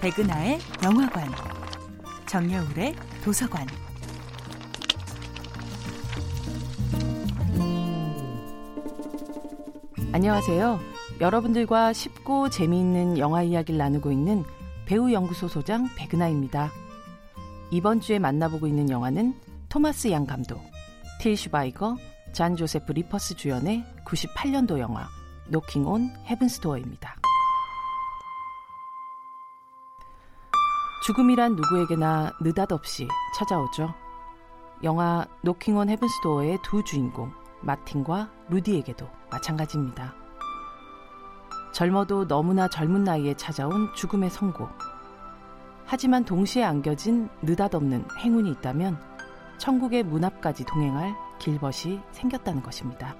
백은하의 영화관, 정여울의 도서관. 안녕하세요. 여러분들과 쉽고 재미있는 영화 이야기를 나누고 있는 배우 연구소 소장 백은하입니다. 이번 주에 만나보고 있는 영화는 토마스 얀 감독, 틸 슈바이거, 얀 조세프 리퍼스 주연의 98년도 영화 Knockin' on Heaven's Door입니다. 죽음이란 누구에게나 느닷없이 찾아오죠. 영화 Knockin' on Heaven's Door의 두 주인공 마틴과 루디에게도 마찬가지입니다. 젊어도 너무나 젊은 나이에 찾아온 죽음의 선고. 하지만 동시에 안겨진 느닷없는 행운이 있다면 천국의 문 앞까지 동행할 길벗이 생겼다는 것입니다.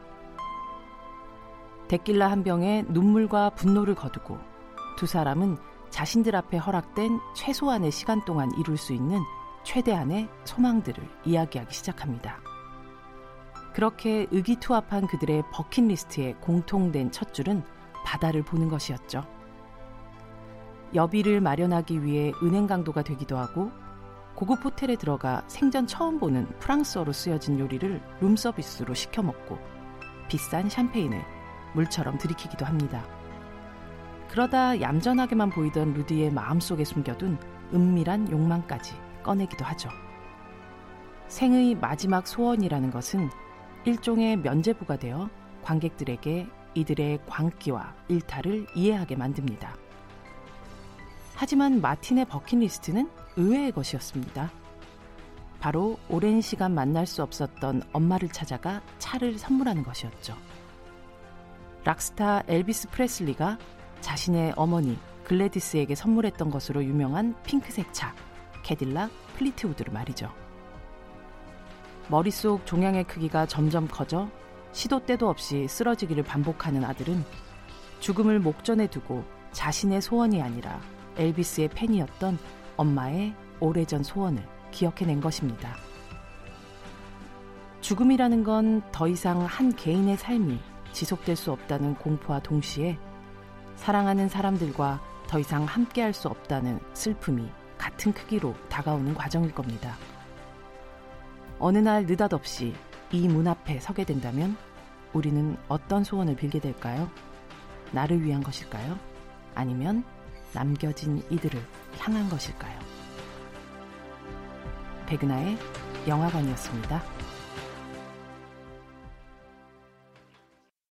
데킬라 한 병에 눈물과 분노를 거두고 두 사람은 자신들 앞에 허락된 최소한의 시간 동안 이룰 수 있는 최대한의 소망들을 이야기하기 시작합니다. 그렇게 의기투합한 그들의 버킷리스트에 공통된 첫 줄은 바다를 보는 것이었죠. 여비를 마련하기 위해 은행 강도가 되기도 하고 고급 호텔에 들어가 생전 처음 보는 프랑스어로 쓰여진 요리를 룸서비스로 시켜 먹고 비싼 샴페인을 물처럼 들이키기도 합니다. 그러다 얌전하게만 보이던 루디의 마음속에 숨겨둔 은밀한 욕망까지 꺼내기도 하죠. 생의 마지막 소원이라는 것은 일종의 면제부가 되어 관객들에게 이들의 광기와 일탈을 이해하게 만듭니다. 하지만 마틴의 버킷리스트는 의외의 것이었습니다. 바로 오랜 시간 만날 수 없었던 엄마를 찾아가 차를 선물하는 것이었죠. 락스타 엘비스 프레슬리가 자신의 어머니 글래디스에게 선물했던 것으로 유명한 핑크색 차, 캐딜락 플리트우드를 말이죠. 머릿속 종양의 크기가 점점 커져 시도 때도 없이 쓰러지기를 반복하는 아들은 죽음을 목전에 두고 자신의 소원이 아니라 엘비스의 팬이었던 엄마의 오래전 소원을 기억해낸 것입니다. 죽음이라는 건 더 이상 한 개인의 삶이 지속될 수 없다는 공포와 동시에 사랑하는 사람들과 더 이상 함께할 수 없다는 슬픔이 같은 크기로 다가오는 과정일 겁니다. 어느 날 느닷없이 이 문 앞에 서게 된다면 우리는 어떤 소원을 빌게 될까요? 나를 위한 것일까요? 아니면 남겨진 이들을 향한 것일까요? 백은하의 영화관이었습니다.